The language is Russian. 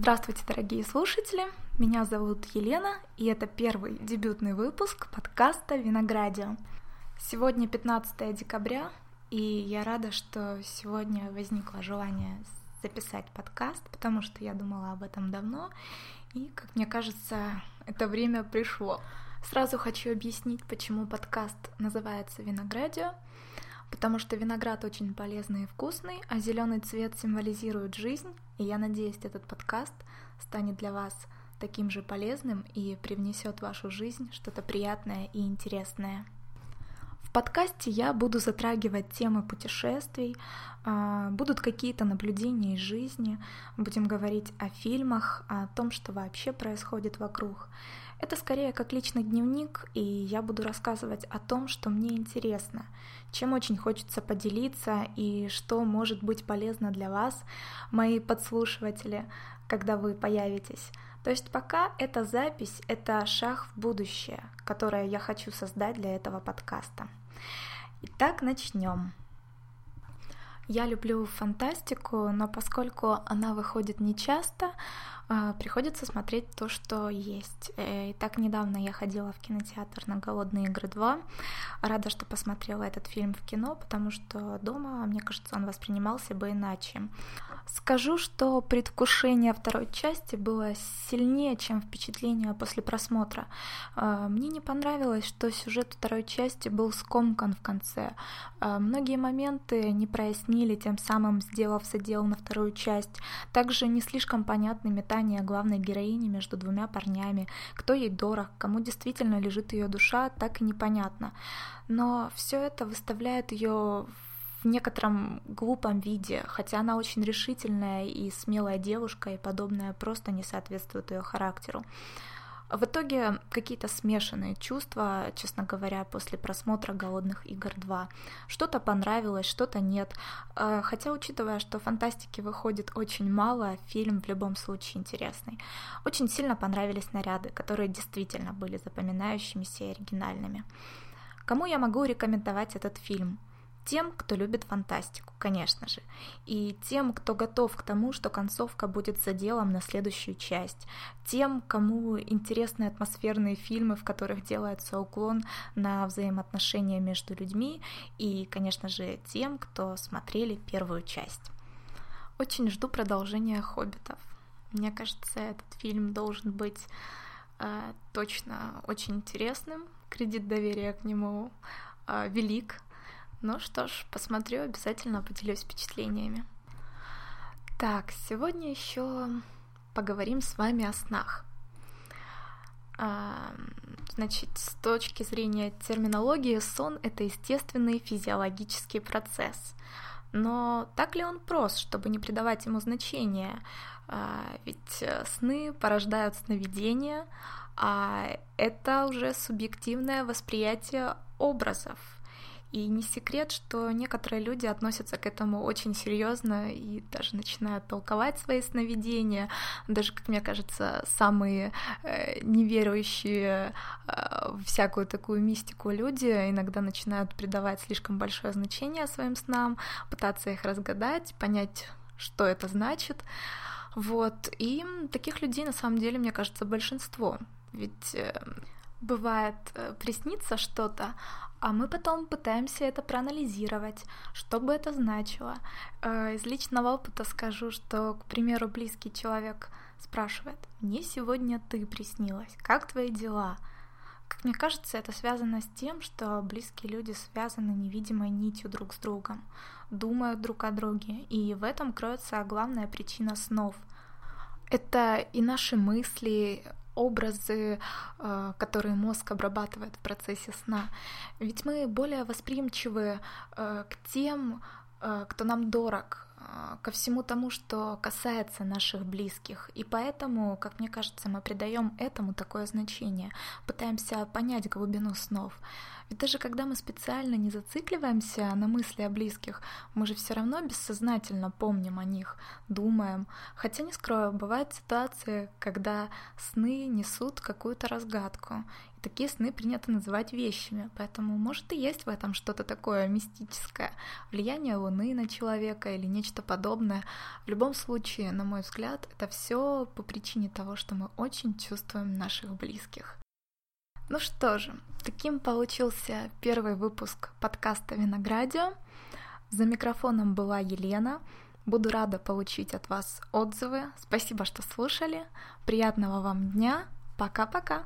Здравствуйте, дорогие слушатели! Меня зовут Елена, и это первый дебютный выпуск подкаста «Виноградио». Сегодня 15 декабря, и я рада, что сегодня возникло желание записать подкаст, потому что я думала об этом давно, и, как мне кажется, это время пришло. Сразу хочу объяснить, почему подкаст называется «Виноградио», потому что виноград очень полезный и вкусный, а зеленый цвет символизирует жизнь, и я надеюсь, этот подкаст станет для вас таким же полезным и привнесет в вашу жизнь что-то приятное и интересное. В подкасте я буду затрагивать темы путешествий, а, будут какие-то наблюдения из жизни, будем говорить о фильмах, о том, что вообще происходит вокруг. Это скорее как личный дневник, и я буду рассказывать о том, что мне интересно, чем очень хочется поделиться и что может быть полезно для вас, мои подслушиватели, когда вы появитесь. То есть пока эта запись — это шаг в будущее, которое я хочу создать для этого подкаста. Итак, начнем. Я люблю фантастику, но поскольку она выходит нечасто, приходится смотреть то, что есть. Э, и так недавно я ходила в кинотеатр на «Голодные игры 2». Рада, что посмотрела этот фильм в кино, потому что дома, мне кажется, он воспринимался бы иначе. Скажу, что предвкушение второй части было сильнее, чем впечатление после просмотра. А, мне не понравилось, что сюжет второй части был скомкан в конце. А, многие моменты не прояснили, тем самым сделав задел на вторую часть. Также не слишком понятны метания метания главной героини между двумя парнями, кто ей дорог, кому действительно лежит ее душа, так и непонятно. Но все это выставляет ее в некотором глупом виде, хотя она очень решительная и смелая девушка, и подобное просто не соответствует ее характеру. В итоге какие-то смешанные чувства, честно говоря, после просмотра «Голодных игр 2». Что-то понравилось, что-то нет. Э, хотя, учитывая, что фантастики выходит очень мало, фильм в любом случае интересный. Очень сильно понравились наряды, которые действительно были запоминающимися и оригинальными. Кому я могу рекомендовать этот фильм? Тем, кто любит фантастику, конечно же, и тем, кто готов к тому, что концовка будет заделом на следующую часть, тем, кому интересны атмосферные фильмы, в которых делается уклон на взаимоотношения между людьми, и, конечно же, тем, кто смотрели первую часть. Очень жду продолжения «Хоббитов». Мне кажется, этот фильм должен быть э, точно очень интересным. Кредит доверия к нему э, велик, ну что ж, посмотрю, обязательно поделюсь впечатлениями. Так, сегодня еще поговорим с вами о снах. Значит, с точки зрения терминологии, сон — это естественный физиологический процесс. Но так ли он прост, чтобы не придавать ему значения? А, ведь э, сны порождают сновидения, а это уже субъективное восприятие образов — и не секрет, что некоторые люди относятся к этому очень серьезно и даже начинают толковать свои сновидения. Даже, как мне кажется, самые э, неверующие э, всякую такую мистику люди иногда начинают придавать слишком большое значение своим снам, пытаться их разгадать, понять, что это значит. Вот. И таких людей на самом деле, мне кажется, большинство. Ведь э, бывает э, приснится что-то, а мы потом пытаемся это проанализировать, что бы это значило. Э, из личного опыта скажу, что, к примеру, близкий человек спрашивает, «Мне сегодня ты приснилась, как твои дела?» Как мне кажется, это связано с тем, что близкие люди связаны невидимой нитью друг с другом, думают друг о друге, и в этом кроется главная причина снов. Это и наши мысли, образы, э, которые мозг обрабатывает в процессе сна. Ведь мы более восприимчивы э, к тем, э, кто нам дорог, ко всему тому, что касается наших близких. И поэтому, как мне кажется, мы придаем этому такое значение, пытаемся понять глубину снов. Ведь даже когда мы специально не зацикливаемся на мысли о близких, мы же все равно бессознательно помним о них, думаем. Хотя, не скрою, бывают ситуации, когда сны несут какую-то разгадку. И такие сны принято называть вещами, поэтому может и есть в этом что-то такое мистическое, влияние Луны на человека или нечто подобное. В любом случае, на мой взгляд, это все по причине того, что мы очень чувствуем наших близких. Ну что же, таким получился первый выпуск подкаста «Виноградио». За микрофоном была Елена. Буду рада получить от вас отзывы. Спасибо, что слушали. Приятного вам дня. Пока-пока.